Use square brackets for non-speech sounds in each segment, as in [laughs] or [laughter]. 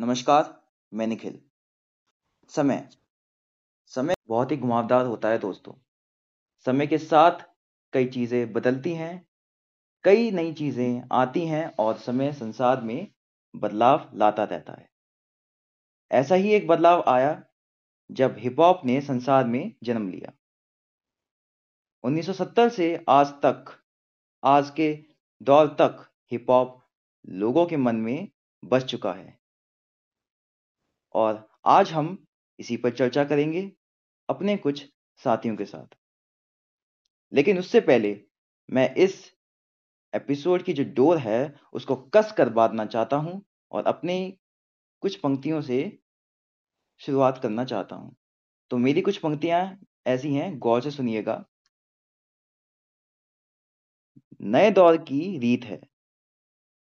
नमस्कार, मैं निखिल। समय। समय बहुत ही घुमावदार होता है दोस्तों। समय के साथ कई चीज़ें बदलती हैं, कई नई चीज़ें आती हैं और समय संसार में बदलाव लाता रहता है। ऐसा ही एक बदलाव आया जब हिप हॉप ने संसार में जन्म लिया। 1970 से आज तक, आज के दौर तक हिप हॉप लोगों के मन में बस चुका है। और आज हम इसी पर चर्चा करेंगे अपने कुछ साथियों के साथ। लेकिन उससे पहले मैं इस एपिसोड की जो डोर है, उसको कस कर बांधना चाहता हूँ और अपनी कुछ पंक्तियों से शुरुआत करना चाहता हूँ। तो मेरी कुछ पंक्तियाँ ऐसी हैं, गौर से सुनिएगा। नए दौर की रीत है।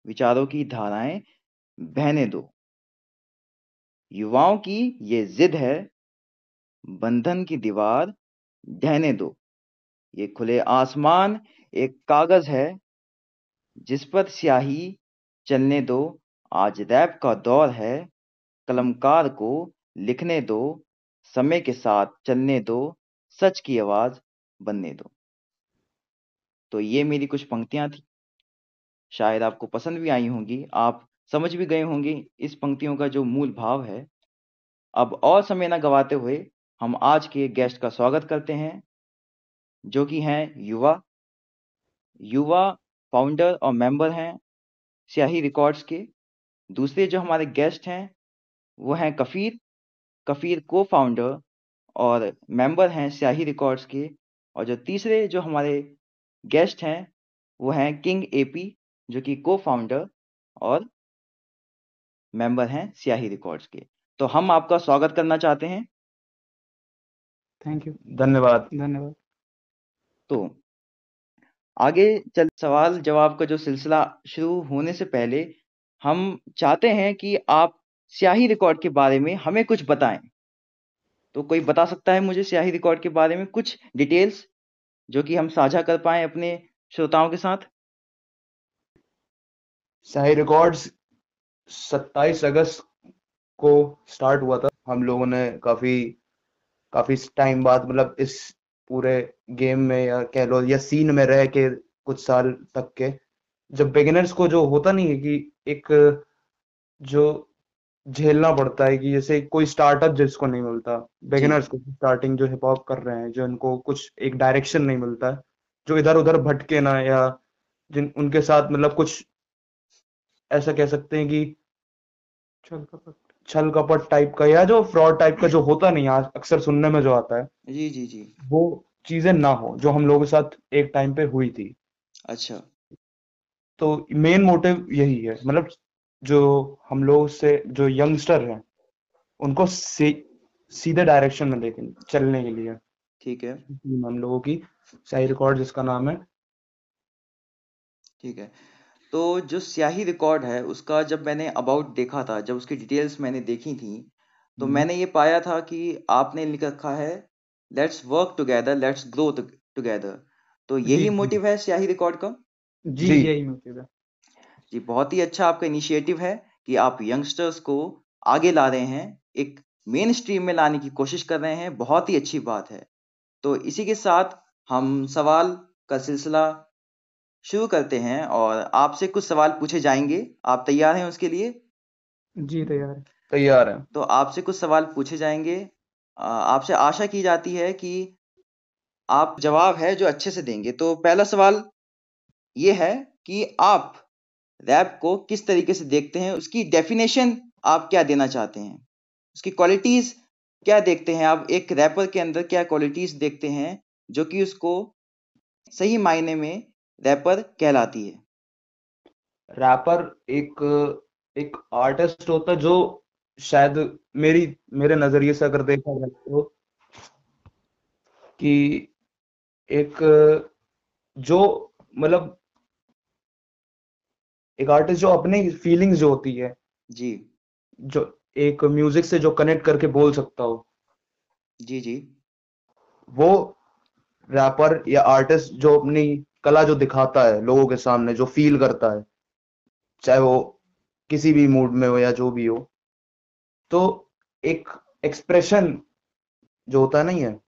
विचारों की धाराएँ बहने दो। युवाओं की ये जिद है, बंधन की दीवार ढहने दो। ये खुले आसमान एक कागज़ है, जिस पर स्याही चलने दो। आज रैप का दौर है, कलमकार को लिखने दो, समय के साथ चलने दो, सच की आवाज़ बनने दो। तो ये मेरी कुछ पंक्तियाँ थी। शायद आपको पसंद भी आई होंगी। आप समझ भी गए होंगे इस पंक्तियों का जो मूल भाव है। अब और समय न गवाते हुए हम आज के गेस्ट का स्वागत करते हैं, जो कि हैं युवा। युवा फाउंडर और मेंबर हैं स्याही रिकॉर्ड्स के। दूसरे जो हमारे गेस्ट हैं, वो हैं कफ़ीर। कफ़ीर को फाउंडर और मेंबर हैं स्याही रिकॉर्ड्स के। और जो तीसरे जो हमारे गेस्ट हैं, वो हैं किंग एपी जो कि को फाउंडर और मेंबर हैं स्याही रिकॉर्ड्स के। तो हम आपका स्वागत करना चाहते हैं। थैंक यू धन्यवाद। धन्यवाद। तो आगे चल सवाल जवाब का जो सिलसिला शुरू होने से पहले हम चाहते हैं कि आप स्याही रिकॉर्ड के बारे में हमें कुछ बताएँ। तो कोई बता सकता है मुझे स्याही रिकॉर्ड के बारे में कुछ डिटेल्स जो कि हम साझा कर पाए अपने श्रोताओं के साथ? स्याही रिकॉर्ड्स 27 अगस्त को स्टार्ट हुआ था। हम लोगों ने काफ़ी काफ़ी टाइम बाद मतलब इस पूरे गेम में या कह लो, या सीन में रह के कुछ साल तक के, जब बिगिनर्स को जो होता नहीं है कि एक जो झेलना पड़ता है कि जैसे कोई स्टार्टअप जिसको नहीं मिलता बिगिनर्स को स्टार्टिंग जो हिप हॉप कर रहे हैं, जो इनको कुछ एक डायरेक्शन नहीं मिलता, जो इधर उधर भटके ना या जिन, उनके साथ मतलब कुछ ऐसा कह सकते हैं कि छल कपट। टाइप का या जो फ्रॉड टाइप का जो होता नहीं आज अक्सर सुनने में जो आता है जी जी जी। वो चीज़ें ना हो जो हम लोगों के साथ एक टाइम पे हुई थी। अच्छा। तो मेन मोटिव यही है मतलब जो हम लोग से जो यंगस्टर हैं उनको सी, सीधे डायरेक्शन में लेके चलने के लिए। ठीक है। हम लोगों की सही रिकॉर्ड जिसका नाम है। ठीक है। तो जो स्याही रिकॉर्ड है उसका जब मैंने अबाउट देखा था जब उसकी डिटेल्स मैंने देखी थी तो हम्म। मैंने ये पाया था कि आपने लिख रखा है let's work together let's grow together तो जी, यही जी। मोटिव है स्याही रिकॉर्ड का जी जी। यही मोटिव है जी बहुत ही अच्छा आपका इनिशिएटिव है कि आप यंगस्टर्स को आगे ला रहे हैं एक मेन स्ट्रीम में लाने की कोशिश कर रहे हैं बहुत ही अच्छी बात है तो इसी के साथ हम सवाल का सिलसिला शुरू करते हैं और आपसे कुछ सवाल पूछे जाएँगे। आप तैयार हैं उसके लिए? जी तैयार है। तैयार है। तो आपसे कुछ सवाल पूछे जाएँगे। आपसे आशा की जाती है कि आप जवाब है जो अच्छे से देंगे। तो पहला सवाल ये है कि आप रैप को किस तरीके से देखते हैं? उसकी डेफिनेशन आप क्या देना चाहते हैं? उसकी क्वालिटीज क्या देखते हैं? आप एक रैपर के अंदर क्या क्वालिटीज देखते हैं? जो कि उसको सही मायने में रैपर कहलाती है। रैपर एक एक आर्टिस्ट होता है जो शायद मेरी मेरे नज़रिए से अगर देखा जाए तो कि एक जो मतलब एक आर्टिस्ट जो अपनी फीलिंग्स जो होती है जी। जो एक म्यूज़िक से जो कनेक्ट करके बोल सकता हो। जी जी। वो रैपर या आर्टिस्ट जो अपनी कला जो दिखाता है लोगों के सामने जो फील करता है चाहे वो किसी भी मूड में हो या जो भी हो तो एक एक्सप्रेशन जो होता नहीं है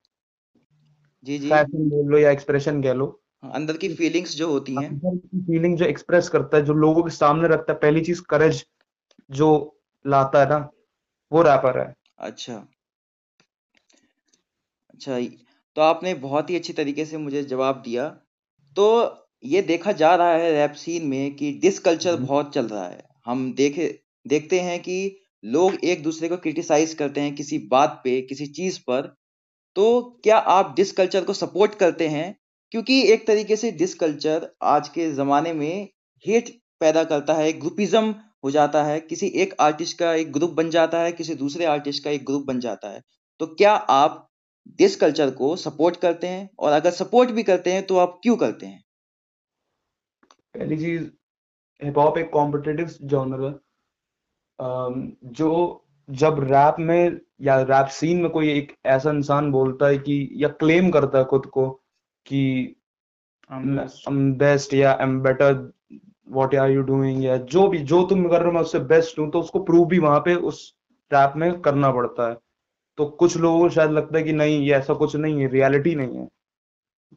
जी जी। फ़ैशन बोल लो या एक्सप्रेशन कह लो। हाँ, अंदर की फीलिंग्स जो होती हैं। अंदर की फीलिंग जो एक्सप्रेस करता है जो लोगों के सामने रखता है पहली चीज़ करेज जो लाता है ना वो रैपर है। अच्छा। अच्छा तो आपने बहुत ही अच्छी तरीके से मुझे जवाब दिया। तो ये देखा जा रहा है रैप सीन में कि डिस कल्चर हम्म। बहुत चल रहा है। हम देखे देखते हैं कि लोग एक दूसरे को क्रिटिसाइज करते हैं किसी बात पे किसी चीज़ पर। तो क्या आप डिस कल्चर को सपोर्ट करते हैं? क्योंकि एक तरीके से डिस कल्चर आज के जमाने में हेट पैदा करता है ग्रुपिज्म हो जाता है किसी एक आर्टिस्ट का एक ग्रुप बन जाता है किसी दूसरे आर्टिस्ट का एक ग्रुप बन जाता है। तो क्या आप डिस कल्चर को सपोर्ट करते हैं और अगर सपोर्ट भी करते हैं तो आप क्यों करते हैं? पहली चीज़ हिप हॉप एक कॉम्पिटिटिव जॉनर है। जो जब रैप में या रैप सीन में कोई एक ऐसा इंसान बोलता है कि या क्लेम करता है खुद को कि I'm बेस्ट या I'm better what are you doing या जो भी जो तुम कर रहे हो मैं उससे बेस्ट हूँ तो उसको प्रूव भी वहाँ पे उस रैप में करना पड़ता है। तो कुछ लोगों को शायद लगता है कि नहीं ये ऐसा कुछ नहीं है रियलिटी नहीं है।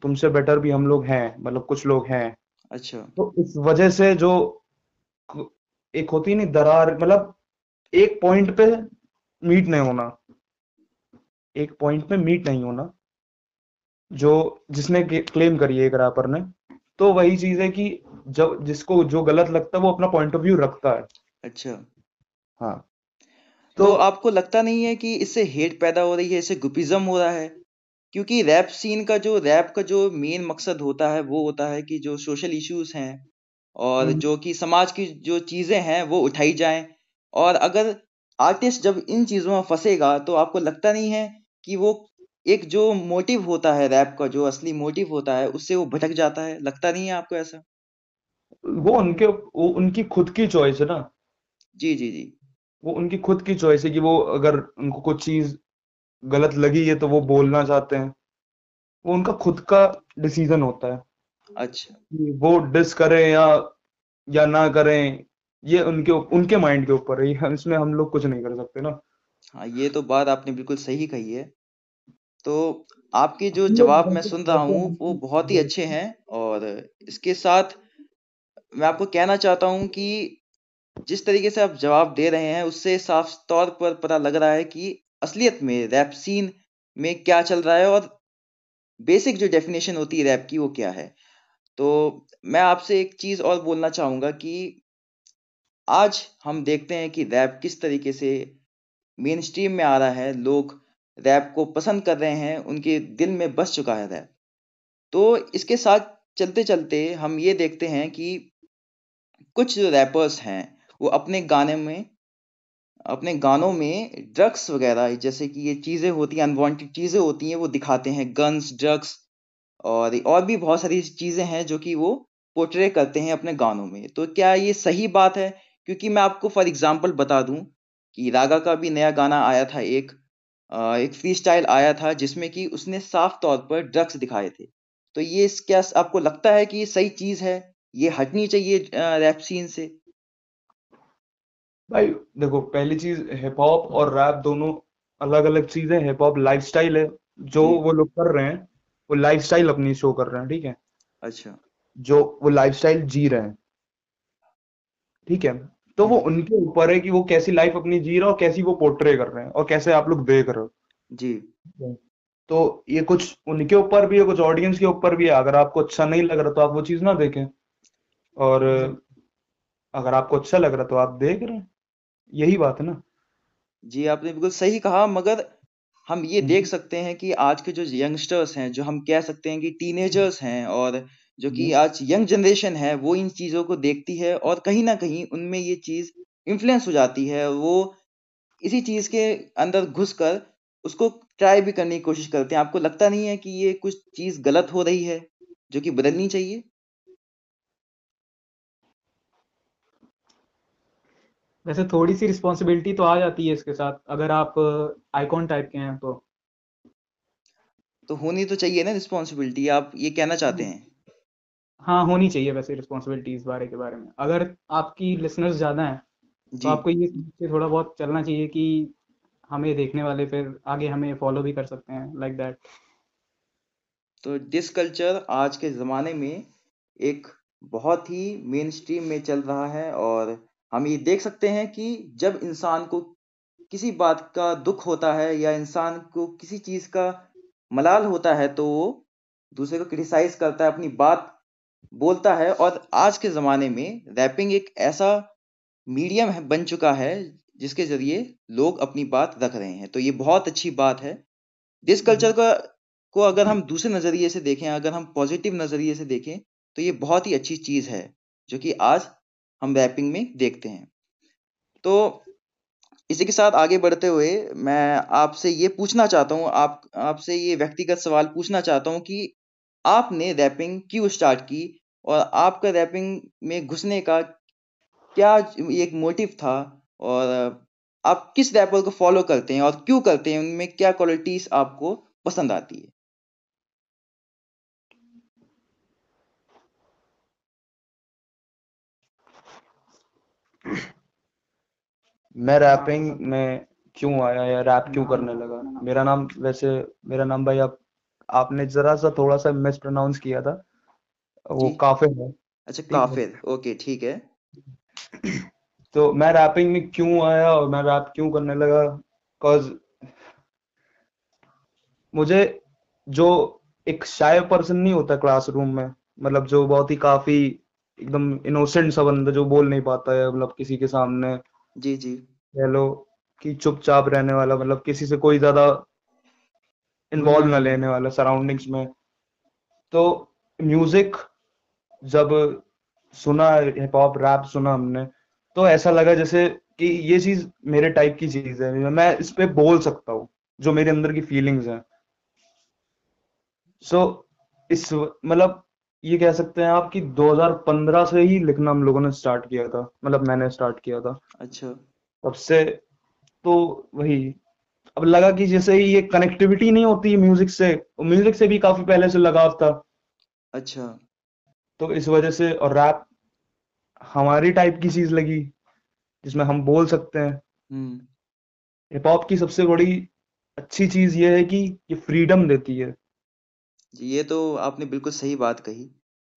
तुमसे बेटर भी हम लोग हैं मतलब कुछ लोग हैं। अच्छा। तो इस वजह से जो एक होती है नहीं दरार मतलब एक पॉइंट पे मीट नहीं होना। एक पॉइंट पे मीट नहीं होना जो जिसने क्लेम करी है एक रैपर ने। तो वही चीज़ है कि जब जिसको जो गलत लगता है वो अपना पॉइंट ऑफ़ व्यू रखता है। अच्छा। हाँ। तो तो आपको लगता नहीं है कि इससे हेट पैदा हो रही है इससे ग्रुपिज्म हो रहा है? क्योंकि रैप सीन का जो रैप का जो मेन मकसद होता है वो होता है कि जो सोशल इश्यूज़ हैं और हम्म, जो कि समाज की जो चीज़ें हैं वो उठाई जाएँ। और अगर आर्टिस्ट जब इन चीज़ों में फंसेगा तो आपको लगता नहीं है कि वो एक जो मोटिव होता है रैप का जो असली मोटिव होता है उससे वो भटक जाता है? लगता नहीं है आपको ऐसा? वो उनके वो उनकी खुद की चॉइस है ना? जी जी जी। वो उनकी खुद की चॉइस है कि वो अगर उनको कुछ चीज़ गलत लगी है तो वो बोलना चाहते हैं। वो उनका खुद का डिसीज़न होता है। अच्छा। वो डिस करें या या ना करें ये उनके उनके माइंड के ऊपर है। इसमें हम लोग कुछ नहीं कर सकते ना। हाँ ये तो बात आपने बिल्कुल सही कही है। तो आपके जो जवाब मैं सुन रहा हूँ वो बहुत ही अच्छे हैं और इसके साथ मैं आपको कहना चाहता हूँ कि जिस तरीके से आप जवाब दे रहे हैं, उससे साफ़ तौर पर पता लग रहा है कि असलियत में रैप सीन में क्या चल रहा है और बेसिक जो डेफिनेशन होती है रैप की वो क्या है। तो मैं आपसे एक चीज़ और बोलना चाहूँगा कि आज हम देखते हैं कि रैप किस तरीके से मेन स्ट्रीम में आ रहा है, लोग रैप को पसंद कर रहे हैं, उनके दिल में बस चुका है रैप। तो इसके साथ चलते चलते हम ये देखते हैं कि कुछ जो रैपर्स हैं वो अपने गाने में, अपने गानों में ड्रग्स वगैरह, जैसे कि ये चीज़ें होती हैं अनवांटेड चीज़ें होती हैं, वो दिखाते हैं। गन्स ड्रग्स और और भी बहुत सारी चीज़ें हैं जो कि वो पोर्ट्रे करते हैं अपने गानों में। तो क्या ये सही बात है? क्योंकि मैं आपको फॉर एग्जांपल बता दूँ कि रागा का भी नया गाना आया था एक एक फ्री स्टाइल आया था जिसमें कि उसने साफ़ तौर पर ड्रग्स दिखाए थे। तो ये क्या आपको लगता है कि ये सही चीज़ है? ये हटनी चाहिए रैप सीन से? भाई देखो पहली चीज़ हिप हॉप और रैप दोनों अलग अलग चीज़ें हिप हॉप लाइफस्टाइल है जो वो लोग कर रहे हैं वो लाइफस्टाइल अपनी शो कर रहे हैं ठीक है? अच्छा। जो वो लाइफस्टाइल जी रहे हैं ठीक है? तो वो हम्म, उनके ऊपर है कि वो कैसी लाइफ अपनी जी रहे हैं और कैसी वो पोर्ट्रे कर रहे हैं और कैसे आप लोग देख रहे हो। जी। तो ये कुछ उनके ऊपर भी है कुछ ऑडियंस के ऊपर भी है। अगर आपको अच्छा नहीं लग रहा तो आप वो चीज़ ना देखें। और अगर आपको अच्छा लग रहा तो आप देख रहे हैं। यही बात है ना? जी आपने बिल्कुल सही कहा मगर हम ये देख हम्म, सकते हैं कि आज के जो यंगस्टर्स हैं जो हम कह सकते हैं कि टीनेजर्स हैं और जो कि हम्म, आज यंग जनरेशन है वो इन चीज़ों को देखती है और कहीं ना कहीं उनमें ये चीज़ इन्फ्लुएंस हो जाती है। वो इसी चीज़ के अंदर घुसकर उसको ट्राई भी करने की कोशिश करते हैं। आपको लगता नहीं है कि ये कुछ चीज़ गलत हो रही है जो कि बदलनी चाहिए? वैसे थोड़ी सी रिस्पॉन्सिबिलिटी तो आ जाती है इसके साथ अगर आप आइकॉन टाइप के हैं तो। तो होनी तो चाहिए ना रिस्पॉन्सिबिलिटी आप ये कहना चाहते हैं? हाँ होनी चाहिए वैसे रिस्पॉन्सिबिलिटी इस बारे के बारे में। अगर आपकी लिसनर्स ज़्यादा हैं तो आपको ये थोड़ा बहुत चलना चाहिए कि हमें देखने वाले फिर आगे हमें फॉलो भी कर सकते हैं लाइक दैट तो डिस कल्चर आज के ज़माने में एक बहुत ही मेन स्ट्रीम में चल रहा है और हम ये देख सकते हैं कि जब इंसान को किसी बात का दुख होता है या इंसान को किसी चीज़ का मलाल होता है तो वो दूसरे को क्रिटिसाइज करता है अपनी बात बोलता है। और आज के ज़माने में रैपिंग एक ऐसा मीडियम है बन चुका है जिसके ज़रिए लोग अपनी बात रख रहे हैं। तो ये बहुत अच्छी बात है। डिस कल्चर का को अगर हम दूसरे नज़रिए से देखें अगर हम पॉजिटिव नज़रिए से देखें तो ये बहुत ही अच्छी चीज़ है जो कि आज हम रैपिंग में देखते हैं। तो इसी के साथ आगे बढ़ते हुए मैं आपसे ये पूछना चाहता हूँ, आप, आपसे ये व्यक्तिगत सवाल पूछना चाहता हूँ कि आपने रैपिंग क्यों स्टार्ट की और आपका रैपिंग में घुसने का क्या एक मोटिव था और आप किस रैपर को फॉलो करते हैं और क्यों करते हैं, उनमें क्या क्वालिटीज आपको पसंद आती है? मैं रैपिंग में क्यों आया या रैप क्यों करने लगा? मेरा नाम वैसे मेरा नाम भाई आप आपने जरा सा थोड़ा सा मिस प्रोनाउंस किया था। वो काफिर है। अच्छा काफिर ओके ठीक है। तो मैं रैपिंग में क्यों आया और मैं रैप क्यों करने लगा? Cause मुझे जो एक शाय पर्सन नहीं होता क्लासरूम में मतलब जो बहुत ही काफ़ी एकदम इनोसेंट सा बंदा जो बोल नहीं पाता है मतलब किसी के सामने। जी जी। कह लो कि चुपचाप रहने वाला मतलब किसी से कोई ज़्यादा इन्वॉल्व ना लेने वाला सराउंडिंग्स में। तो म्यूज़िक जब सुना हिप हॉप रैप सुना हमने तो ऐसा लगा जैसे कि ये चीज़ मेरे टाइप की चीज़ है। मैं इस पे बोल सकता हूँ जो मेरे अंदर की फीलिंग्स हैं। सो so, इस मतलब ये कह सकते हैं आप कि 2015 से ही लिखना हम लोगों ने स्टार्ट किया था मतलब मैंने स्टार्ट किया था। अच्छा। तब से तो वही अब लगा कि जैसे ये कनेक्टिविटी नहीं होती म्यूज़िक से म्यूज़िक से भी काफ़ी पहले से लगाव था। अच्छा। तो इस वजह से और रैप हमारी टाइप की चीज़ लगी जिसमें हम बोल सकते हैं। हम्म। हिप हॉप की सबसे बड़ी अच्छी चीज़ ये है कि ये फ्रीडम देती है। जी ये तो आपने बिल्कुल सही बात कही।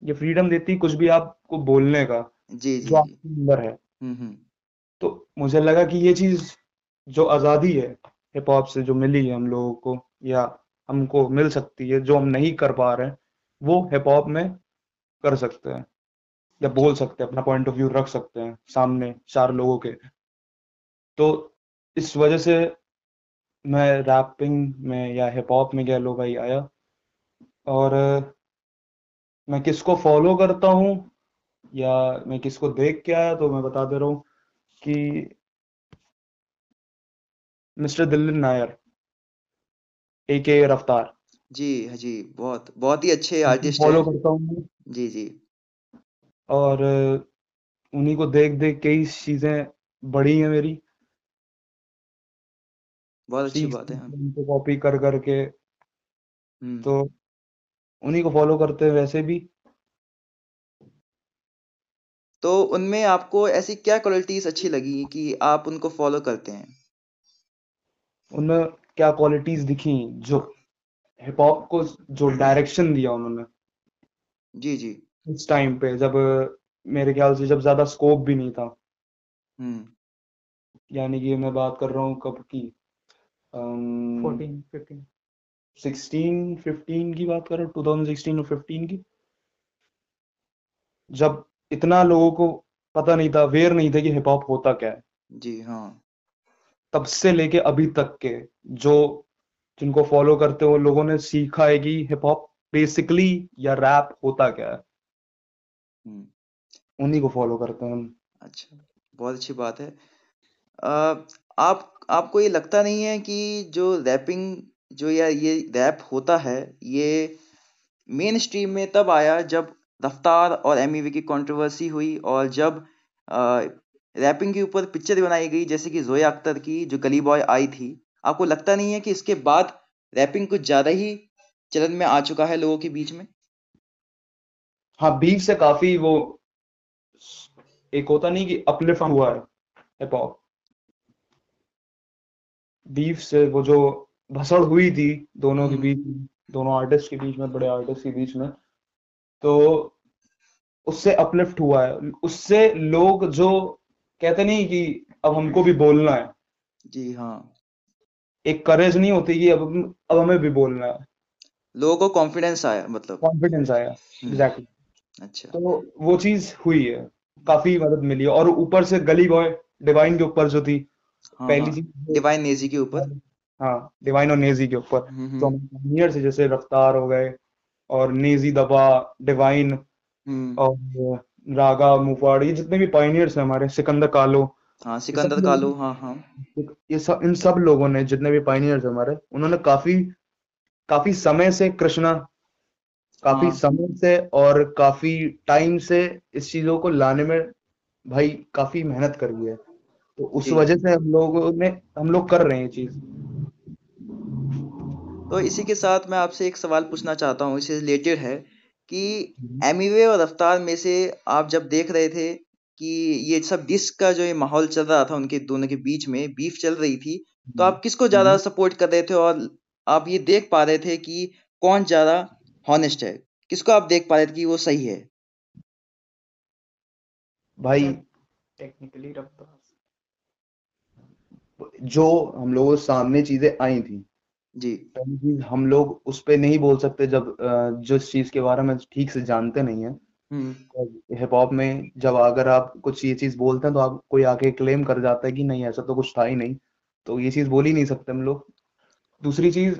ये फ्रीडम देती है कुछ भी आपको बोलने का जी जी जो जी। आपके अंदर है। हम्म हम्म। तो मुझे लगा कि ये चीज़ जो आज़ादी है हिप हॉप से जो मिली है हम लोगों को या हमको मिल सकती है जो हम नहीं कर पा रहे हैं वो हिप हॉप में कर सकते हैं या बोल सकते हैं अपना पॉइंट ऑफ़ व्यू रख सकते हैं सामने चार लोगों के। तो इस वजह से मैं रैपिंग में या हिप हॉप में कह लो भाई आया। और मैं किसको फॉलो करता हूँ या मैं किसको देख के आया तो मैं बता दे रहा हूँ कि मिस्टर दिल्ली नायर ए के रफ्तार। जी हाँ जी बहुत बहुत ही अच्छे आर्टिस्ट फॉलो करता हूँ। जी जी। और उन्हीं को देख देख के ही चीज़ें बढ़ी हैं मेरी। बहुत अच्छी बात है हाँ। उनको कॉपी कर करके हम्म। तो उन्हीं को फॉलो करते हैं वैसे भी। तो उनमें आपको ऐसी क्या क्वालिटीज अच्छी लगी कि आप उनको फॉलो करते हैं? उनमें क्या क्वालिटीज दिखी जो हिप हॉप को जो डायरेक्शन दिया उन्होंने? जी जी। उस टाइम पे जब मेरे ख्याल से जब ज़्यादा स्कोप भी नहीं था। हम्म। यानी कि मैं बात कर रहा हूँ कब की? um, fourteen fifteen sixteen fifteen की बात कर रहा हूँ टू थाउज़ेंड सिक्सटीन और फिफ्टीन की जब इतना लोगों को पता नहीं था अवेयर नहीं था कि हिप हॉप होता क्या है। जी हाँ। तब से लेके अभी तक के जो जिनको फॉलो करते हो लोगों ने सीखा है कि हिप हॉप बेसिकली या रैप होता क्या है। हम्म। उन्हीं को फॉलो करते हैं हम। अच्छा बहुत अच्छी बात है। अ, आप आपको ये लगता नहीं है कि जो रैपिंग जो या ये रैप होता है, ये मेन स्ट्रीम में तब आया जब रफ्तार और एमिवे की कंट्रोवर्सी हुई और जब रैपिंग के ऊपर पिक्चर बनाई गई, जैसे कि जोया अख्तर की जो गली बॉय आई थी। आपको लगता नहीं है कि इसके बाद रैपिंग कुछ ज़्यादा ही चलन में आ चुका है लोगों के बीच में? हाँ बीफ से काफ़ी वो एक होता नहीं कि अपलिफ्ट हुआ है बीफ से वो जो भसड़ हुई थी दोनों के हम्म। बीच दोनों आर्टिस्ट के बीच में बड़े आर्टिस्ट के बीच में। तो उससे अपलिफ्ट हुआ है। उससे लोग जो कहते नहीं कि अब हमको भी बोलना है। जी हाँ। एक करेज नहीं होती कि अब अब हमें भी बोलना है। लोगों को कॉन्फिडेंस आया मतलब। कॉन्फिडेंस आया हम्म। एग्जैक्टली अच्छा। तो वो चीज़ हुई है। काफ़ी मदद मिली है। और ऊपर से गली बॉय डिवाइन के ऊपर जो थी हाँ पहली चीज़ डिवाइन नेजी के ऊपर। हाँ डिवाइन और नेजी के ऊपर। हम्म तो हम्म हम से जैसे रफ्तार हो गए और नेजी दबा डिवाइन हम्म। और रागा मुफाड़ ये जितने भी पाइनियर्स हैं हमारे सिकंदर कालो हाँ सिकंदर कालू हाँ हाँ। ये सब इन सब लोगों ने जितने भी पाइनियर्स हमारे उन्होंने काफ़ी काफ़ी समय से कृष्णा काफ़ी हाँ। समय से और काफ़ी टाइम से इस चीज़ों को लाने में भाई काफ़ी मेहनत करी है। तो उस वजह से हम लोगों ने हम लोग कर रहे हैं ये चीज़। तो इसी के साथ मैं आपसे एक सवाल पूछना चाहता हूँ इससे रिलेटेड है कि हम्म, एमिवे और रफ्तार में से आप जब देख रहे थे कि ये सब डिस्क का जो ये माहौल चल रहा था उनके दोनों के बीच में बीफ चल रही थी तो आप किसको ज़्यादा हम्म। सपोर्ट कर रहे थे और आप ये देख पा रहे थे कि कौन ज़्यादा हॉनेस्ट है? किसको आप देख पा रहे थे कि वो सही है? भाई टेक्निकली रफ्तार। जो हम लोगों सामने चीज़ें आई थी जी। पहली चीज़ हम लोग उस पे नहीं बोल सकते जब अ, जिस चीज़ के बारे में ठीक से जानते नहीं है। हिप हॉप में जब अगर आप कुछ ये चीज़ बोलते हैं तो आप कोई आके क्लेम कर जाता है कि नहीं ऐसा तो कुछ था ही नहीं। तो ये चीज़ बोल ही नहीं सकते हम लोग। दूसरी चीज़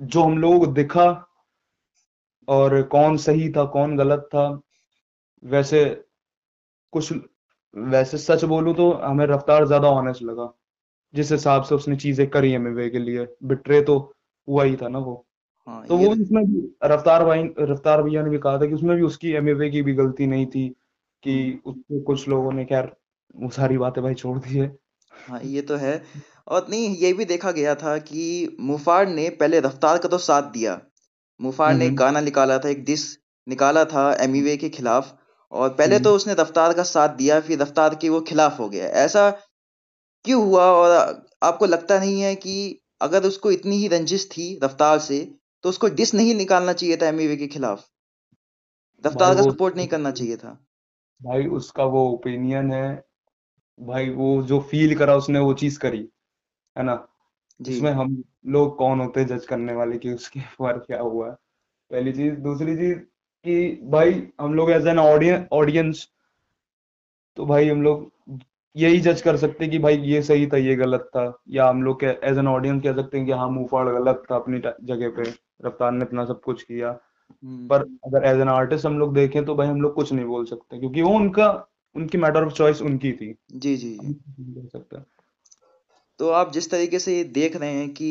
जो हम लोगों को दिखा और कौन सही था कौन गलत था वैसे कुछ वैसे सच बोलूँ तो हमें रफ्तार ज़्यादा ऑनेस्ट लगा। जिस हिसाब से उसने चीज़ें करी है मेवे के लिए बिट्रे तो हुआ ही था ना वो। हाँ तो वो इसमें भी रफ्तार भाई रफ्तार भैया ने भी कहा था कि उसमें भी उसकी एमएवे की भी गलती नहीं थी कि हम्म। उसको कुछ लोगों ने खैर वो सारी बातें भाई छोड़ दी है। हाँ ये तो है। और नहीं ये भी देखा गया था कि मुफाड़ ने पहले रफ्तार का तो साथ दिया। मुफार ने एक हम्म। गाना निकाला था एक डिस निकाला था एम के खिलाफ और पहले हम्म। तो उसने रफ्तार का साथ दिया फिर रफ्तार के वो खिलाफ हो गया। ऐसा क्यों हुआ और आपको लगता नहीं है कि अगर उसको इतनी ही रंजिश थी रफ्तार से तो उसको डिस नहीं निकालना चाहिए था एमिवे के खिलाफ? रफ्तार का सपोर्ट नहीं करना चाहिए था। भाई उसका वो ओपिनियन है। भाई वो जो फील करा उसने वो चीज़ करी है ना? जी। इसमें हम लोग कौन होते हैं जज करने वाले कि उसके [laughs] ऊपर क्या हुआ? है पहली चीज़ दूसरी चीज़ कि भाई हम लोग एज एन ऑडियंस ऑडियंस तो भाई हम लोग यही जज कर सकते कि भाई ये सही था ये गलत था। या हम लोग एज एन ऑडियंस कह सकते हैं कि हाँ मुंहफाड़ गलत था अपनी जगह पे। रफ्तार ने इतना सब कुछ किया। हम्म। पर अगर एज एन आर्टिस्ट हम लोग देखें तो भाई हम लोग कुछ नहीं बोल सकते क्योंकि वो उनका उनकी मैटर ऑफ़ चॉइस उनकी थी। जी जी बोल सकते। तो आप जिस तरीके से ये देख रहे हैं कि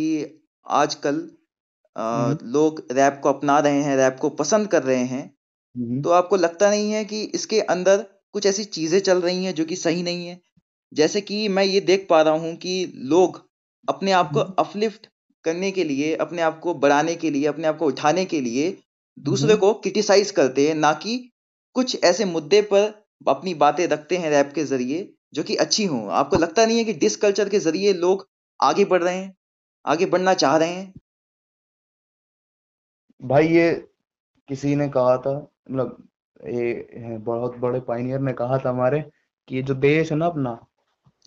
आजकल हम्म। लोग रैप को अपना रहे हैं रैप को पसंद कर रहे हैं हम्म। तो आपको लगता नहीं है कि इसके अंदर कुछ ऐसी चीज़ें चल रही हैं जो कि सही नहीं है? जैसे कि मैं ये देख पा रहा हूँ कि लोग अपने आप को हम्म। अपलिफ्ट करने के लिए अपने आप को बढ़ाने के लिए अपने आप को उठाने के लिए दूसरे हम्म। को क्रिटिसाइज करते हैं ना कि कुछ ऐसे मुद्दे पर अपनी बातें रखते हैं रैप के ज़रिए जो कि अच्छी हों। आपको लगता नहीं है कि डिस कल्चर के ज़रिए लोग आगे बढ़ रहे हैं आगे बढ़ना चाह रहे हैं? भाई ये किसी ने कहा था मतलब ये बहुत बड़े पाइनियर ने कहा था हमारे कि ये जो देश है ना अपना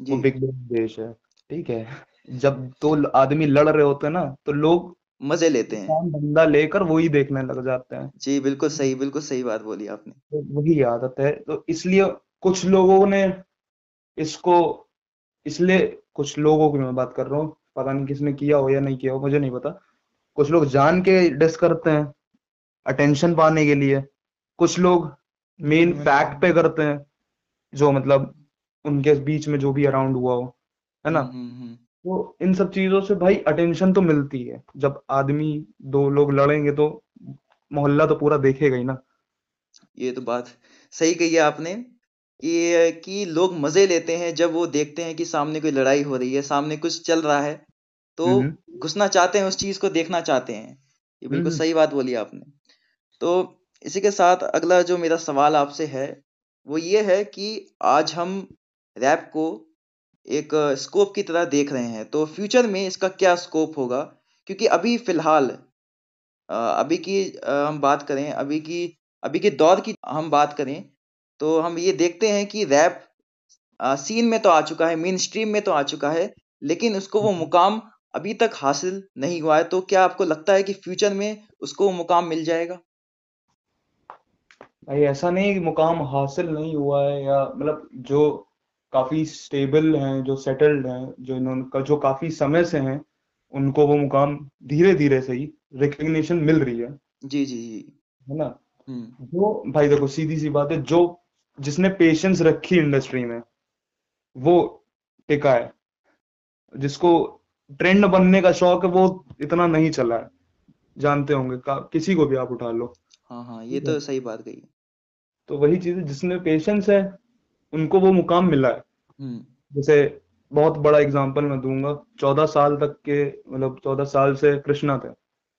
वो जी। बिग देश है ठीक है। जब दो तो आदमी लड़ रहे होते हैं ना तो लोग मज़े लेते हैं। कौन बंदा लेकर वही देखने लग जाते हैं। जी बिल्कुल सही बिल्कुल सही बात बोली आपने। तो वही आदत है तो इसलिए कुछ लोगों ने इसको इसलिए कुछ लोगों की मैं बात कर रहा हूँ पता नहीं किसने किया हो या नहीं किया हो मुझे नहीं पता। कुछ लोग जान के डिस करते हैं अटेंशन पाने के लिए। कुछ लोग मेन फैक्ट पे करते हैं जो मतलब उनके बीच में जो भी अराउंड हुआ हो है ना? हम्म हम्म हम्म। तो इन सब चीज़ों से भाई अटेंशन तो मिलती है। जब आदमी दो लोग लड़ेंगे तो मोहल्ला तो पूरा देखेगा ही ना। ये तो बात सही कही है आपने कि कि लोग मज़े लेते हैं जब वो देखते हैं कि सामने कोई लड़ाई हो रही है सामने कुछ चल रहा है तो घुसना चाहते हैं उस चीज़ को देखना चाहते हैं। ये बिल्कुल सही बात बोली आपने। तो इसी के साथ अगला जो मेरा सवाल आपसे है वो ये है कि आज हम रैप को एक स्कोप की तरह देख रहे हैं। तो फ्यूचर में इसका क्या स्कोप होगा? क्योंकि अभी फ़िलहाल अभी की हम बात करें, अभी की, अभी के दौर की हम बात करें तो हम ये देखते हैं कि रैप सीन में तो आ चुका है मेन स्ट्रीम में तो आ चुका है, लेकिन उसको वो मुकाम अभी तक हासिल नहीं हुआ है। तो क्या आपको लगता है कि फ्यूचर में उसको मुकाम मिल जाएगा? भाई, ऐसा नहीं मुकाम हासिल नहीं हुआ है या मतलब जो काफ़ी स्टेबल हैं जो सेटल्ड हैं जो इन्होंने जो काफ़ी समय से हैं उनको वो मुकाम धीरे धीरे से ही रिकग्निशन मिल रही है। जी जी जी। है ना? हम्म। जो भाई देखो सीधी सी बात है जो जिसने पेशेंस रखी इंडस्ट्री में वो टिका है। जिसको ट्रेंड बनने का शौक है वो इतना नहीं चला है। जानते होंगे किसी को भी आप उठा लो। हाँ हाँ ये तो सही बात कही। तो वही चीज़ है जिसने पेशेंस है उनको वो मुकाम मिला है। हम्म। जैसे बहुत बड़ा एग्ज़ाम्पल मैं दूँगा चौदह साल तक के मतलब चौदह साल से कृष्णा थे।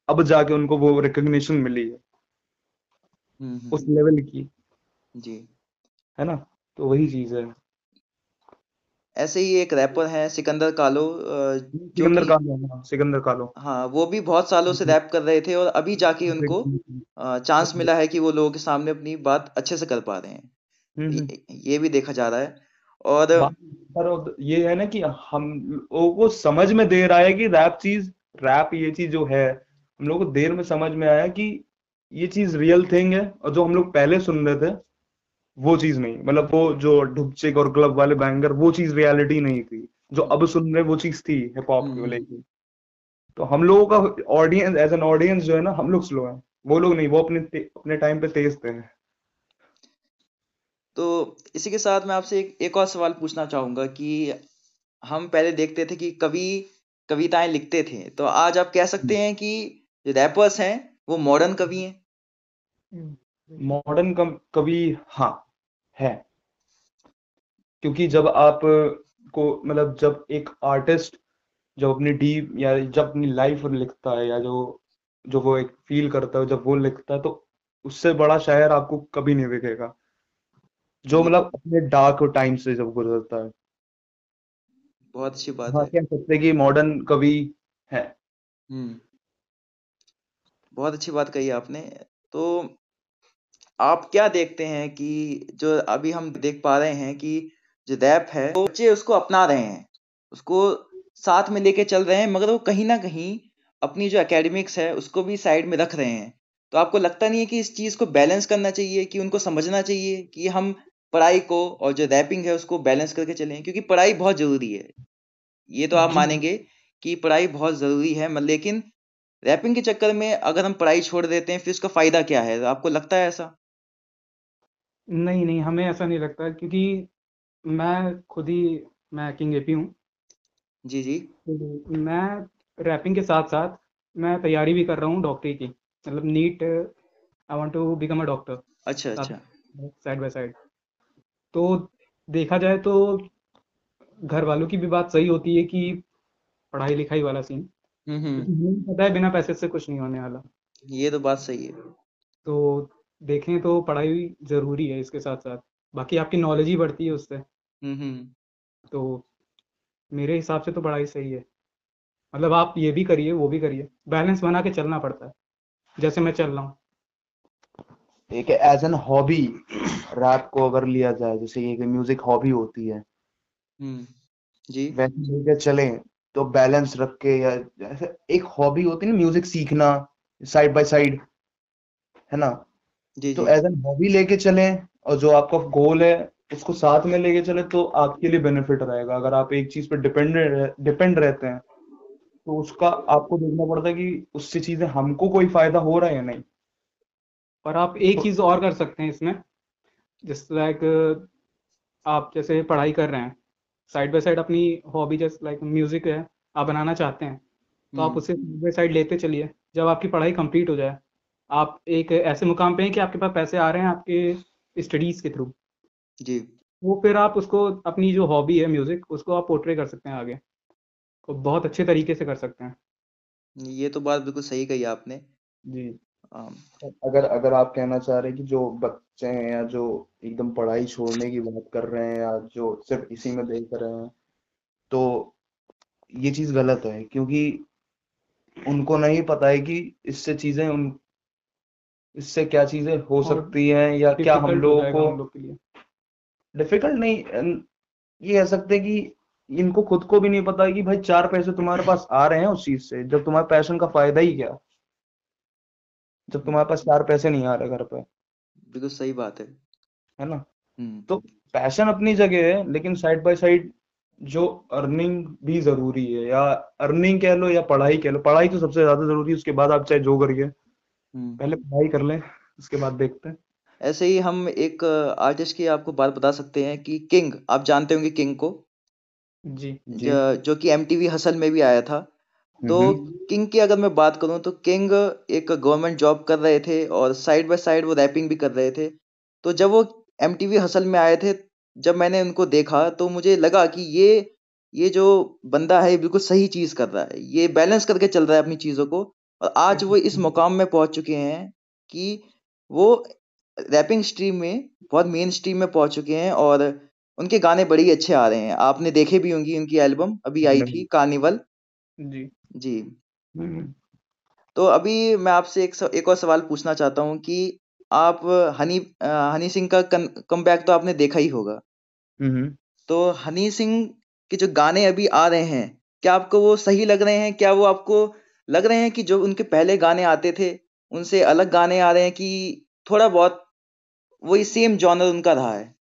अब जाके उनको वो रिकग्निशन मिली है। हम्म, उस लेवल हम्म। की। जी। है ना? तो वही चीज़ है। ऐसे ही एक रैपर है सिकंदर कालो सिकंदर कालो हाँ सिकंदर कालो। हाँ वो भी बहुत सालों से रैप कर रहे थे और अभी जाके उनको चांस मिला है कि वो लोगों के सामने अपनी बात अच्छे से कर पा रहे हैं। ये, ये भी देखा जा रहा है और पर ये है ना कि हम लोगों को समझ में दे रहा है कि रैप चीज़ रैप ये चीज़ जो है हम लोग को देर में समझ में आया कि ये चीज़ रियल थिंग है और जो हम लोग पहले सुन रहे थे वो चीज़ नहीं। मतलब वो जो ढुपचिक और क्लब वाले बैंगर वो चीज़ रियलिटी नहीं थी। जो अब सुन रहे वो चीज़ थी हिप हॉप की। लेकिन तो हम लोगों का ऑडियंस एज एन ऑडियंस जो है ना हम लोग स्लो है। वो लोग नहीं वो अपने अपने टाइम पे तेज थे। तो इसी के साथ मैं आपसे एक, एक और सवाल पूछना चाहूँगा कि हम पहले देखते थे कि कवि कविताएँ लिखते थे तो आज आप कह सकते हैं कि रैपर्स हैं वो मॉडर्न कवि हैं। मॉडर्न कवि हाँ है। क्योंकि जब आप को मतलब जब एक आर्टिस्ट जब अपनी डीप या जब अपनी लाइफ लिखता है या जो जो वो एक फील करता है जब वो लिखता है तो उससे बड़ा शायर आपको कभी नहीं दिखेगा। जो मतलब अपने डार्क टाइम से जब गुजरता है। बहुत अच्छी बात हाँ, है। सकते कि मॉडर्न कवि है? हम्म। बहुत अच्छी बात कही आपने। तो आप क्या देखते हैं कि जो अभी हम देख पा रहे हैं कि जो रैप है वो बच्चे उसको अपना रहे हैं। उसको साथ में लेके चल रहे हैं मगर वो कहीं ना कहीं अपनी जो एकेडमिक्स है उसको भी साइड में रख रहे हैं। तो आपको लगता नहीं है कि इस चीज़ को बैलेंस करना चाहिए कि उनको समझना चाहिए कि हम पढ़ाई को और जो रैपिंग है उसको बैलेंस करके चलें क्योंकि पढ़ाई बहुत ज़रूरी है। ये तो आप मानेंगे कि पढ़ाई बहुत ज़रूरी है लेकिन रैपिंग के चक्कर में अगर हम पढ़ाई छोड़ देते हैं फिर उसका फ़ायदा क्या है? आपको लगता है ऐसा? नहीं नहीं हमें ऐसा नहीं लगता क्योंकि मैं खुद ही मैं किंग एपी हूँ। जी जी। तो मैं रैपिंग के साथ साथ मैं तैयारी भी कर रहा हूँ डॉक्टरी की। मतलब NEET I want to become a doctor. अच्छा अच्छा। Side by side. तो देखा जाए तो घर वालों की भी बात सही होती है कि पढ़ाई लिखाई वाला सीन पता है बिना पैसे से कुछ नहीं होने वाला। ये तो बात सही है। तो देखें तो पढ़ाई ज़रूरी है इसके साथ साथ बाकी आपकी नॉलेज ही बढ़ती है उससे। तो मेरे हिसाब से तो पढ़ाई सही है। मतलब आप ये भी करिए वो भी करिए। बैलेंस बना के चलना पड़ता है। जैसे मैं चल रहा हूँ। एक एज एन हॉबी रैप को अगर लिया जाए जैसे एक म्यूज़िक हॉबी होती है। हम्म, जी। वैसे लेके चले तो बैलेंस रख के या जैसे एक हॉबी होती है ना म्यूज़िक सीखना साइड बाय साइड है ना? जी तो एज एन हॉबी लेके चले और जो आपका गोल है उसको साथ में लेके चले तो आपके लिए बेनिफिट रहेगा। अगर आप एक चीज़ पर डिपेंड डिपेंड रहते हैं तो उसका आपको देखना पड़ता है कि उससे चीज़ें हमको कोई फ़ायदा हो रहा है या नहीं। और आप एक चीज़ और कर सकते हैं इसमें जिस लाइक आप जैसे पढ़ाई कर रहे हैं साइड बाय साइड अपनी हॉबी जैसे लाइक म्यूज़िक है आप बनाना चाहते हैं तो आप हम्म। उसे साइड बाय साइड लेते चलिए। जब आपकी पढ़ाई कंप्लीट हो जाए आप एक ऐसे मुकाम पे हैं कि आपके पास पैसे आ रहे हैं आपके स्टडीज़ के थ्रू जी। वो फिर आप उसको अपनी जो हॉबी है म्यूज़िक उसको आप पोर्ट्रे कर सकते हैं आगे। तो बहुत अच्छे तरीके से कर सकते हैं। ये तो बात बिल्कुल सही कही आपने। जी। अगर अगर आप कहना चाह रहे हैं कि जो बच्चे हैं या जो एकदम पढ़ाई छोड़ने की बात कर रहे हैं या जो सिर्फ़ इसी में देख रहे हैं तो ये चीज़ गलत है क्योंकि उनको नहीं पता है कि इससे चीज़ें उन इससे क्या चीज़ें हो सकती हैं या क्या हम लोगों को डिफ़िकल्ट नहीं ये कह सकते कि इनको खुद को भी नहीं पता है कि भाई चार पैसे तुम्हारे पास आ रहे हैं उस चीज़ से जब तुम्हारे पैशन का फ़ायदा ही क्या? जब तुम्हारे पास चार पैसे नहीं आ रहे घर पे। बिल्कुल सही बात है। है ना? हम्म। तो पैशन अपनी जगह है लेकिन साइड बाय साइड जो अर्निंग भी ज़रूरी है या अर्निंग कह लो या पढ़ाई कह लो पढ़ाई तो सबसे ज़्यादा ज़रूरी है उसके बाद आप चाहे जो करिए। हम्म। पहले पढ़ाई कर लें उसके बाद देखते हैं। ऐसे ही हम एक आर्टिस्ट की आपको बात बता सकते हैं कि किंग आप जानते होंगे किंग को? जी जी। ज- जो कि एमटीवी हसल में भी आया था। तो हम्म किंग की अगर मैं बात करूँ तो किंग एक गवर्नमेंट जॉब कर रहे थे और साइड बाय साइड वो रैपिंग भी कर रहे थे। तो जब वो एमटीवी हसल में आए थे जब मैंने उनको देखा तो मुझे लगा कि ये ये जो बंदा है ये बिल्कुल सही चीज़ कर रहा है। ये बैलेंस करके चल रहा है अपनी चीज़ों को। और आज वो इस मुकाम में पहुँच चुके हैं कि वो रैपिंग स्ट्रीम में बहुत मेन स्ट्रीम में पहुँच चुके हैं और उनके गाने बड़े ही अच्छे आ रहे हैं। आपने देखे भी होंगी उनकी एल्बम अभी आई थी कार्निवल जी। जी। हम्म तो अभी मैं आपसे एक स- एक और सवाल पूछना चाहता हूँ कि आप हनी अ, हनी सिंह का कमबैक तो आपने देखा ही होगा। हम्म तो हनी सिंह के जो गाने अभी आ रहे हैं क्या आपको वो सही लग रहे हैं? क्या वो आपको लग रहे हैं कि जो उनके पहले गाने आते थे उनसे अलग गाने आ रहे हैं कि थोड़ा बहुत वही सेम जॉनर उनका रहा है?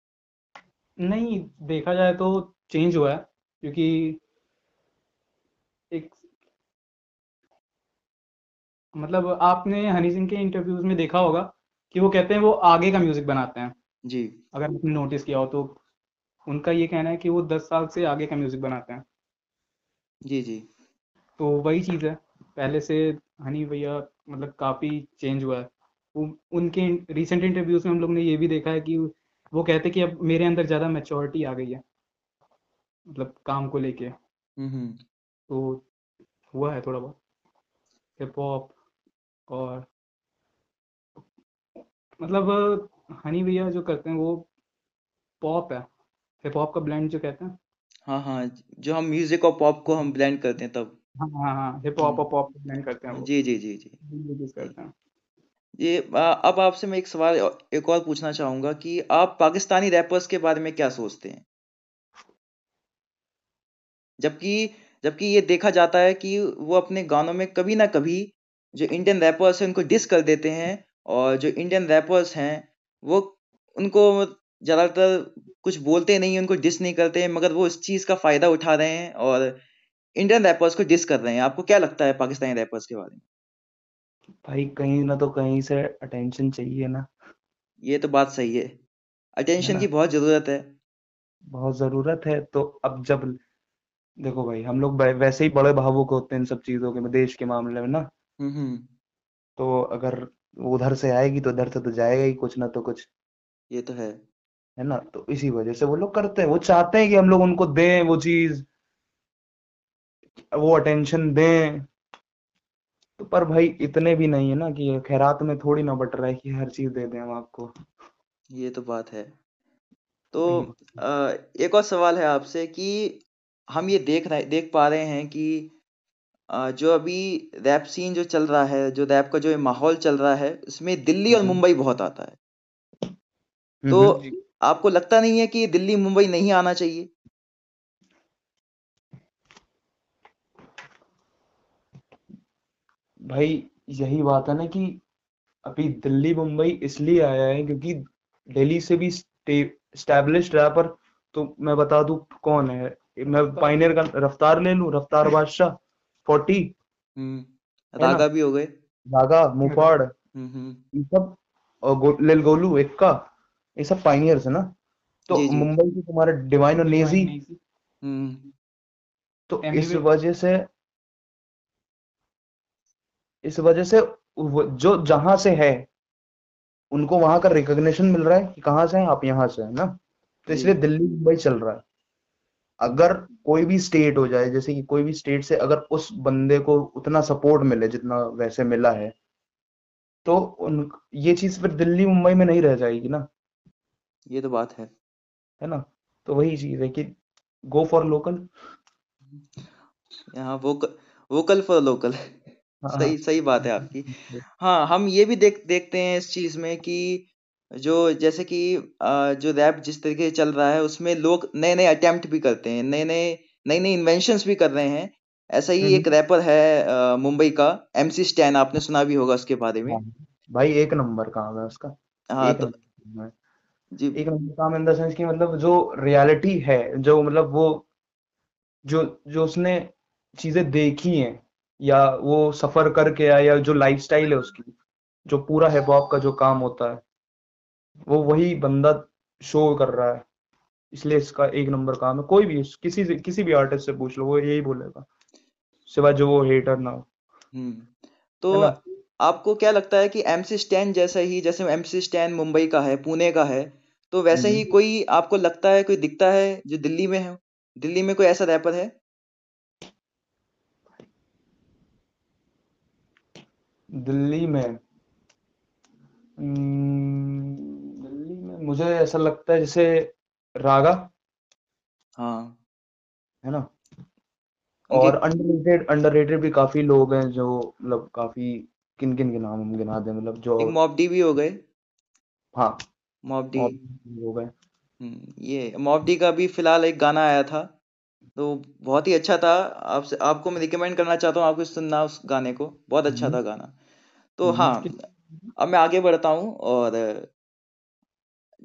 नहीं देखा जाए तो चेंज हुआ है क्योंकि एक मतलब आपने हनी सिंह के इंटरव्यूज़ में देखा होगा कि वो कहते हैं वो आगे का म्यूज़िक बनाते हैं। जी। अगर आपने नोटिस किया हो तो उनका ये कहना है कि वो दस साल से आगे का म्यूज़िक बनाते हैं। जी जी। तो वही चीज़ है। पहले से हनी भैया मतलब काफ़ी चेंज हुआ है। वो उनके रिसेंट इंटरव्यूज़ में हम लोग ने ये भी देखा है कि वो कहते हैं कि अब मेरे अंदर ज़्यादा मैच्योरिटी आ गई है। मतलब काम को लेके। हम्म हम्म। तो हुआ है थोड़ा बहुत। हिप हॉप और मतलब हनी भैया जो करते हैं वो पॉप है। हिप हॉप का ब्लेंड जो कहते हैं? हाँ हाँ जो हम म्यूज़िक और पॉप को हम ब्लेंड करते हैं तब। हाँ हाँ हाँ हिप हॉप और पॉप ब्लेंड करते हैं वो। जी जी जी जी। करते हैं। ये अब आपसे मैं एक सवाल एक और पूछना चाहूँगा कि आप पाकिस्तानी रैपर्स के बारे में क्या सोचते हैं? जबकि जबकि ये देखा जाता है कि वो अपने गानों में कभी ना कभी जो इंडियन रैपर्स हैं उनको डिस कर देते हैं और जो इंडियन रैपर्स हैं वो उनको ज़्यादातर कुछ बोलते नहीं उनको डिस नहीं करते मगर वो इस चीज़ का फ़ायदा उठा रहे हैं और इंडियन रैपर्स को डिस कर रहे हैं। आपको क्या लगता है पाकिस्तानी रैपर्स के बारे में? भाई कहीं ना तो कहीं से अटेंशन चाहिए ना। ये तो बात सही है। अटेंशन? की बहुत ज़रूरत है। बहुत ज़रूरत है। तो अब जब देखो भाई हम लोग वैसे ही बड़े भावुक होते हैं इन सब चीज़ों के देश के मामले में ना। हम्म। हम्म तो अगर वो उधर से आएगी तो उधर से तो जाएगा ही कुछ ना तो कुछ। ये तो है। है ना? तो इसी वजह से वो लोग करते हैं। वो चाहते हैं कि हम लोग उनको दें वो चीज़। वो अटेंशन दें। तो पर भाई इतने भी नहीं है ना कि खैरात में थोड़ी ना बट रहा है कि हर चीज़ दे दें हम आपको। ये तो बात है। तो अ, एक और सवाल है आपसे कि हम ये देख रहे देख पा रहे हैं कि जो अभी रैप सीन जो चल रहा है जो रैप का जो माहौल चल रहा है उसमें दिल्ली और हम्म। मुंबई बहुत आता है तो हम्म। आपको लगता नहीं है कि दिल्ली मुंबई नहीं आना चाहिए भाई यही बात है ना कि अभी दिल्ली मुंबई इसलिए आया है क्योंकि दिल्ली से भी स्टैब्लिश्ड रैपर तो मैं बता दू कौन है मैं पाइनियर का रफ्तार ले लू रफ्तार बादशाह फोर्टी हम्म रागा भी हो गए। रागा मुफाड़ हम्म हम्म। ये सब और लिल गोलू एक्का ये सब पाइनियर्स है ना? तो। मुंबई से तुम्हारा डिवाइन और नेजी हम्म। तो इस वजह से इस वजह से जो जहाँ से है उनको वहाँ का रिकॉग्निशन मिल रहा है कि कहाँ से हैं आप यहाँ से है ना? तो इसलिए दिल्ली मुंबई चल रहा है। अगर कोई भी स्टेट हो जाए जैसे कि कोई भी स्टेट से अगर उस बंदे को उतना सपोर्ट मिले जितना वैसे मिला है तो उन ये चीज़ फिर दिल्ली मुंबई में नहीं रह जाएगी ना? ये तो बात है। है ना? तो वही चीज़ है कि गो फॉर लोकल यहाँ वोकल वोकल फॉर लोकल सही सही बात है आपकी। [laughs] हाँ हम ये भी देख देखते हैं इस चीज़ में कि जो जैसे कि अ, जो रैप जिस तरीके से चल रहा है उसमें लोग नए नए अटेम्प्ट भी करते हैं नए नए नई नई इन्वेंशंस भी कर रहे हैं। ऐसा ही एक हम्म, रैपर है अ, मुंबई का एमसी स्टैन आपने सुना भी होगा उसके बारे में। हाँ भाई एक नंबर काम है उसका हाँ एक तो नंबर काम है। जी। एक नंबर काम इन द सेंस कि मतलब जो रियलिटी है जो मतलब वो जो जो उसने चीज़ें देखी हैं या वो सफ़र करके आया या जो लाइफस्टाइल है उसकी जो पूरा हिप हॉप का जो काम होता है वो वही बंदा शो कर रहा है। इसलिए इसका एक नंबर काम है। कोई भी किसी से किसी भी आर्टिस्ट से पूछ लो वो यही बोलेगा। सिवाय जो वो हेटर ना हो। हम्म। तो ना? आपको क्या लगता है कि एमसी स्टैन जैसा ही जैसे एमसी स्टैन मुंबई का है पुणे का है तो वैसे ही हम्म। कोई आपको लगता है कोई दिखता है जो दिल्ली में है? दिल्ली में कोई ऐसा रैपर है? दिल्ली में? हम्म, दिल्ली में मुझे ऐसा लगता है जैसे रागा हाँ। है ना? और अंडररेटेड अंडररेटेड भी काफ़ी लोग हैं जो मतलब काफ़ी किन किन के नाम हम गिना दें मतलब जो मॉब डी भी हो गए। हाँ। मॉब डी हैं हम्म ये मॉब डी का भी फ़िलहाल एक गाना आया था। तो बहुत ही अच्छा था। आपसे आपको मैं रिकमेंड करना चाहता हूँ आपको सुनना उस गाने को। बहुत अच्छा हम्म। था गाना। तो हम्म हाँ अब मैं आगे बढ़ता हूँ और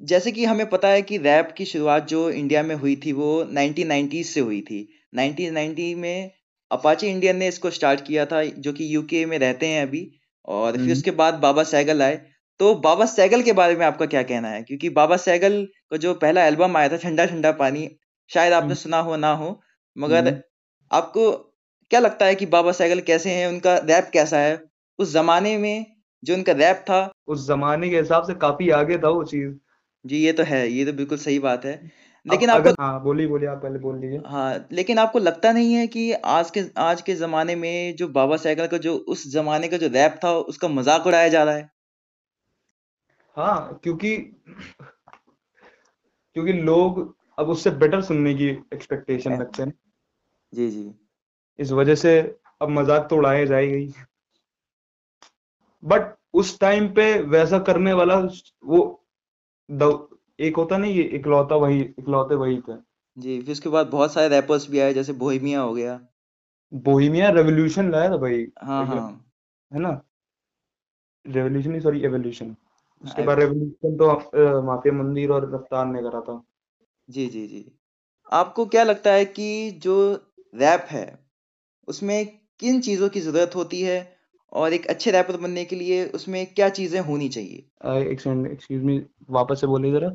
जैसे कि हमें पता है कि रैप की शुरुआत जो इंडिया में हुई थी वो 1990s से हुई थी। 1990 में अपाचे इंडियन ने इसको स्टार्ट किया था जो कि यूके में रहते हैं अभी और फिर हम्म। उसके बाद बाबा सैगल आए। तो बाबा सैगल के बारे में आपका क्या कहना है? क्योंकि बाबा सैगल का जो पहला एल्बम आया था ठंडा ठंडा पानी शायद आपने हम्म। सुना हो ना हो मगर हम्म। आपको क्या लगता है कि बाबा सैगल कैसे हैं? उनका रैप कैसा है? उस जमाने में जो उनका रैप था। उस जमाने के हिसाब से काफ़ी आगे था वो चीज़। जी ये तो है ये तो बिल्कुल सही बात है। लेकिन आपको हाँ बोलिए बोलिए आप पहले बोल लीजिए हाँ लेकिन आपको लगता नहीं है कि आज के आज के जमाने में जो बाबा सैगल का जो उस जमाने का जो रैप था उसका मज़ाक उड़ाया जा रहा है? हाँ क्योंकि क्योंकि लोग अब उससे बेटर सुनने की एक्सपेक्टेशन रखते हैं। जी जी। इस वजह से अब मज़ाक तो उड़ाया जाएगा ही बट उस टाइम पे वैसा करने वाला वो द, एक होता नहीं ये इकलौता वही इकलौते वही थे। जी फिर उसके बाद बहुत सारे रैपर्स भी आए जैसे बोहेमिया हो गया। बोहेमिया रेवोल्यूशन लाया था भाई हाँ हाँ। है ना? रेवोल्यूशन ही सॉरी एवोल्यूशन उसके बाद रेवोल्यूशन तो माफिया मंदिर और रफ्तार ने करा था। जी जी जी। आपको क्या लगता है कि जो रैप है उसमें किन चीज़ों की ज़रूरत होती है? और एक अच्छे रैपर बनने के लिए उसमें क्या चीज़ें होनी चाहिए? एक्सक्यूज मी वापस से बोलिए जरा।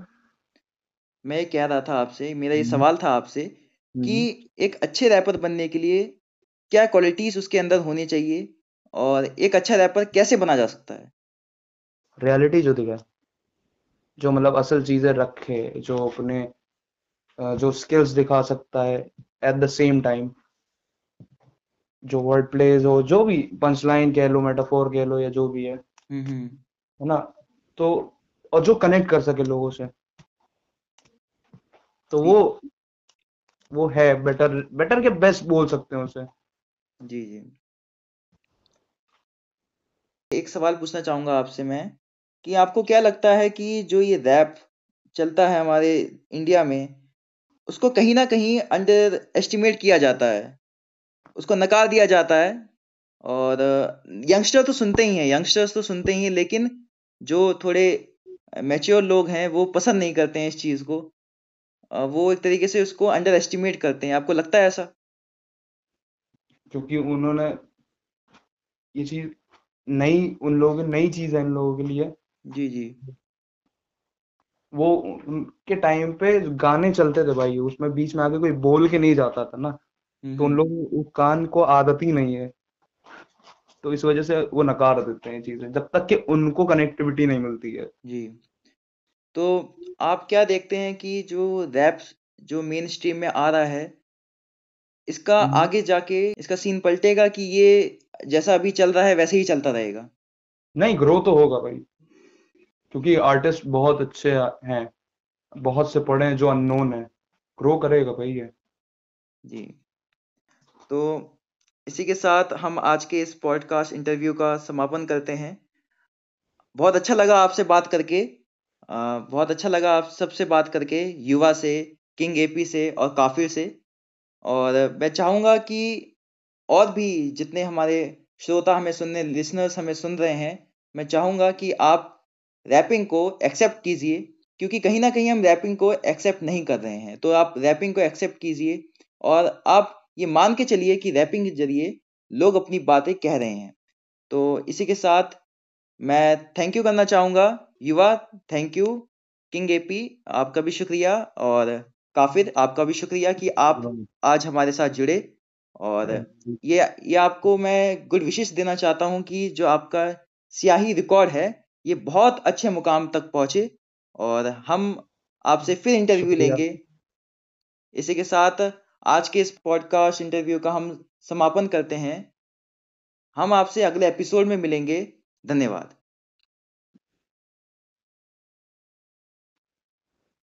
मैं कह रहा था आपसे मेरा ये हम्म। सवाल था आपसे कि हम्म एक अच्छे रैपर बनने के लिए क्या क्वालिटीज उसके अंदर होनी चाहिए और एक अच्छा रैपर कैसे बना जा सकता है? रियलिटी जो दिखा जो मतलब असल चीज़ें रखे जो अपने जो स्किल्स दिखा सकता है एट द सेम टाइम जो वर्ड प्लेज हो जो भी पंच लाइन कह लो मेटाफोर कह लो या जो भी है हम्म हम्म। है ना? तो और जो कनेक्ट कर सके लोगों से। तो वो वो है बेटर बेटर के बेस्ट बोल सकते हैं उसे। जी जी। एक सवाल पूछना चाहूँगा आपसे मैं कि आपको क्या लगता है कि जो ये रैप चलता है हमारे इंडिया में उसको कहीं ना कहीं अंडर एस्टिमेट किया जाता है? उसको नकार दिया जाता है। और यंगस्टर तो सुनते ही हैं यंगस्टर्स तो सुनते ही हैं लेकिन जो थोड़े मैच्योर लोग हैं वो पसंद नहीं करते हैं इस चीज़ को। वो एक तरीके से उसको अंडर एस्टिमेट करते हैं। आपको लगता है ऐसा? क्योंकि उन्होंने ये चीज़ नई उन लोगों की नई चीज़ है इन लोगों के लिए। जी जी। वो उनके टाइम पे गाने चलते थे भाई उसमें बीच में आके कोई बोल के नहीं जाता था ना। तो उन लोग लोगों कान को आदत ही नहीं है। तो इस वजह से वो नकार देते हैं चीज़ें जब तक कि उनको कनेक्टिविटी नहीं मिलती है। जी। तो आप क्या देखते हैं कि जो रैप जो मेन स्ट्रीम में आ रहा है इसका हम्म। आगे जाके इसका सीन पलटेगा कि ये जैसा अभी चल रहा है वैसे ही चलता रहेगा? नहीं ग्रो तो होगा भाई। क्योंकि आर्टिस्ट बहुत अच्छे हैं बहुत से पढ़े हैं जो अननोन है। ग्रो करेगा भाई ये। जी। तो इसी के साथ हम आज के इस पॉडकास्ट इंटरव्यू का समापन करते हैं। बहुत अच्छा लगा आपसे बात करके। बहुत अच्छा लगा आप सबसे बात करके, युवा से किंग एपी से और काफिर से। और मैं चाहूँगा कि और भी जितने हमारे श्रोता हमें सुनने लिसनर्स हमें सुन रहे हैं, मैं चाहूँगा कि आप रैपिंग को एक्सेप्ट कीजिए, क्योंकि कहीं ना कहीं हम रैपिंग को एक्सेप्ट नहीं कर रहे हैं। तो आप रैपिंग को एक्सेप्ट कीजिए और आप ये मान के चलिए कि रैपिंग के ज़रिए लोग अपनी बातें कह रहे हैं। तो इसी के साथ मैं थैंक यू करना चाहूँगा। युवा थैंक यू किंग एपी आपका भी शुक्रिया और काफिर आपका भी शुक्रिया कि आप आज हमारे साथ जुड़े और ये ये आपको मैं गुड विशेष देना चाहता हूँ कि जो आपका सियाही रिकॉर्ड है ये बहुत अच्छे मुकाम तक पहुँचे और हम आपसे फिर इंटरव्यू लेंगे। इसी के साथ आज के इस पॉडकास्ट इंटरव्यू का हम समापन करते हैं। हम आपसे अगले एपिसोड में मिलेंगे। धन्यवाद।